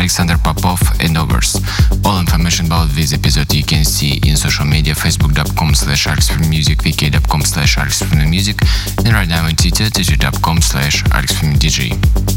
Alexander Popov and others. All information about this episode you can see in social media facebook.com slash alexfriedmusic, vk.com slash alexfriedmusic and right now on Twitter, twitter.com slash alexfriedmdj.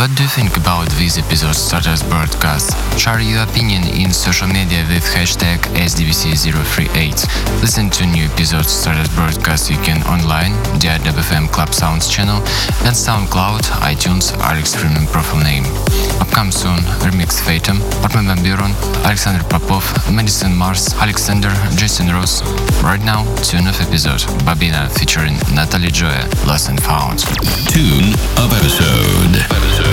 What do you think about this episode Stardust broadcast? Share your opinion in social media with hashtag SDVC038. Listen to new episodes Stardust broadcast you can online, the WFM Club Sounds channel, and SoundCloud, iTunes, Alex Freeman profile name. Upcome soon, Remix Fatum, Armin Van Buuren, Alexander Popov, Madison Mars, Alexander, Jason Rose. Right now, tune of episode, Babina featuring Natalie Joya, Lost and Found. Tune of episode. episode.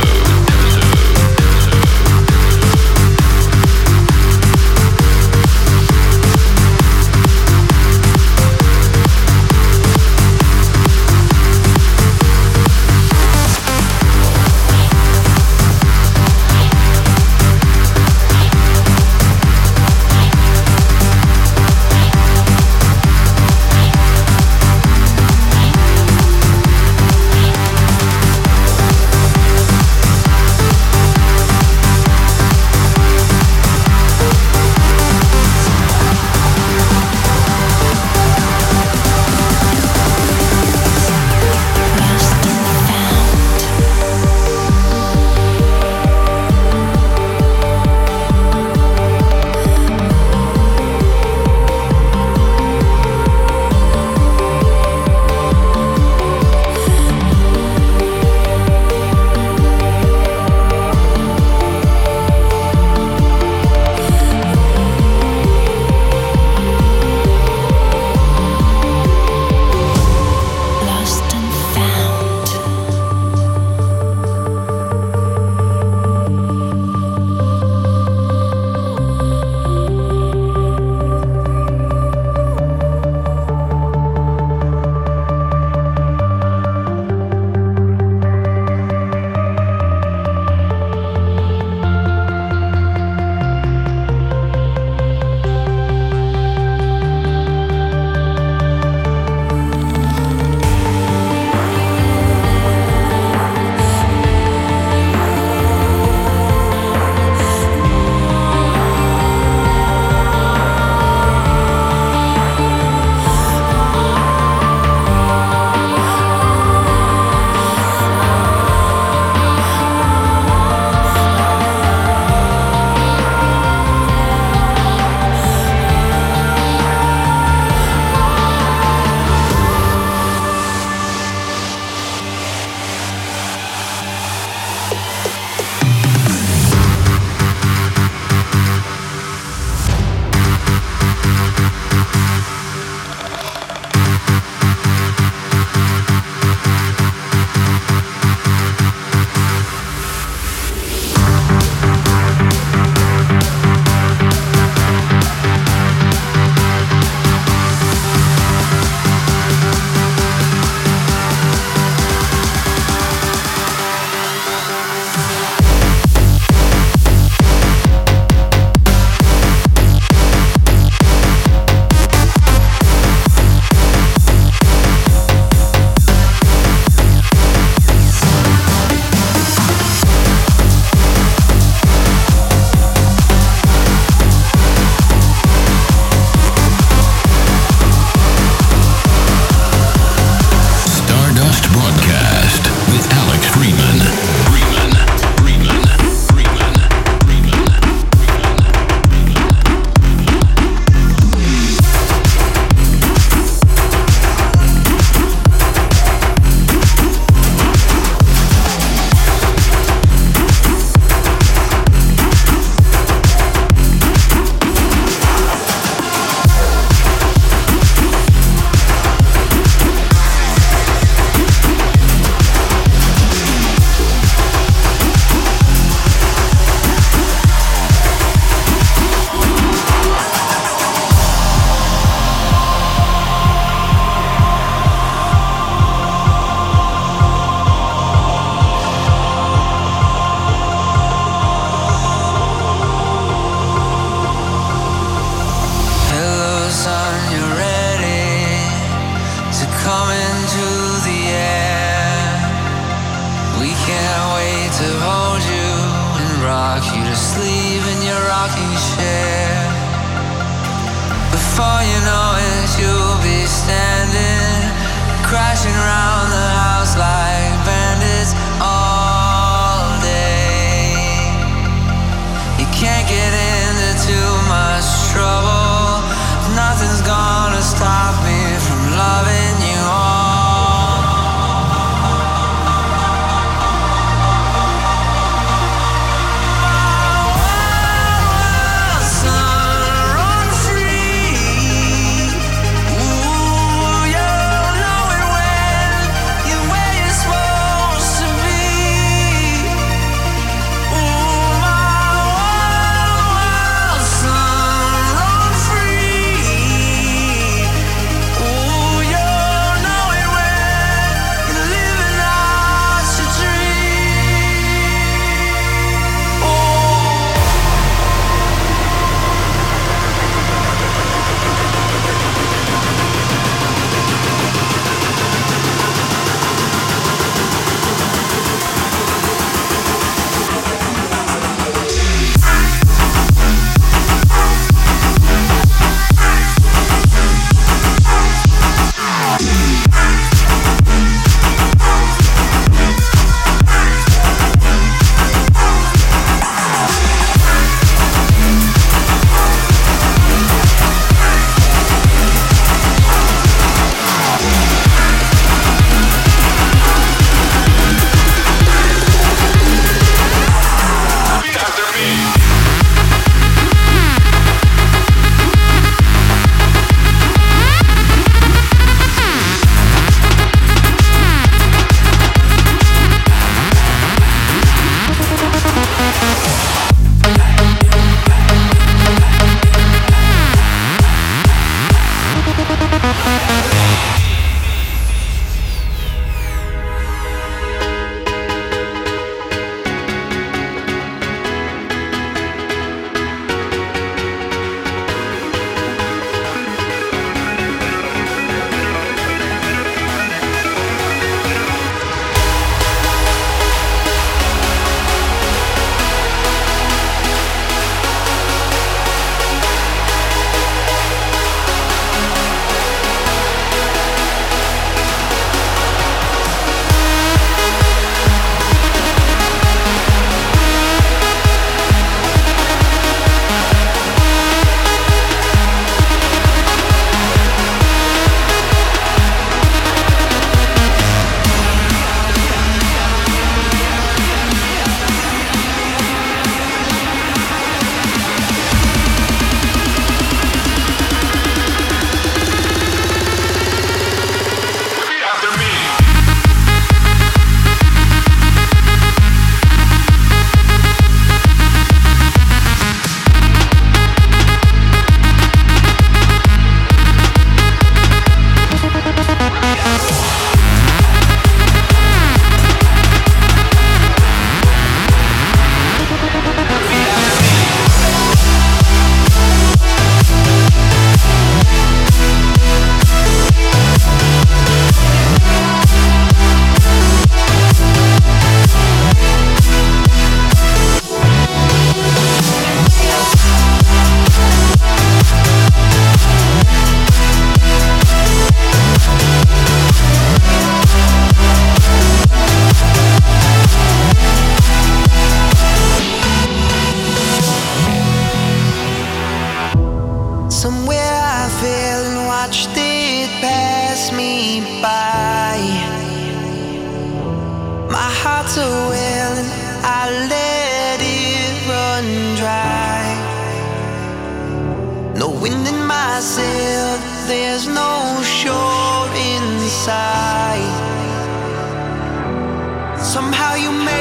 You make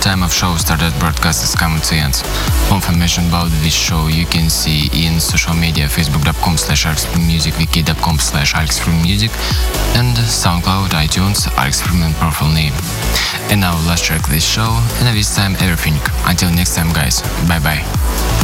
time of show started broadcast is coming to end. More information about this show you can see in social media facebook.com slash music wiki.com slash music and SoundCloud, iTunes, Alex Freeman profile name. And now let's check this show and this time everything. Until next time guys, bye bye.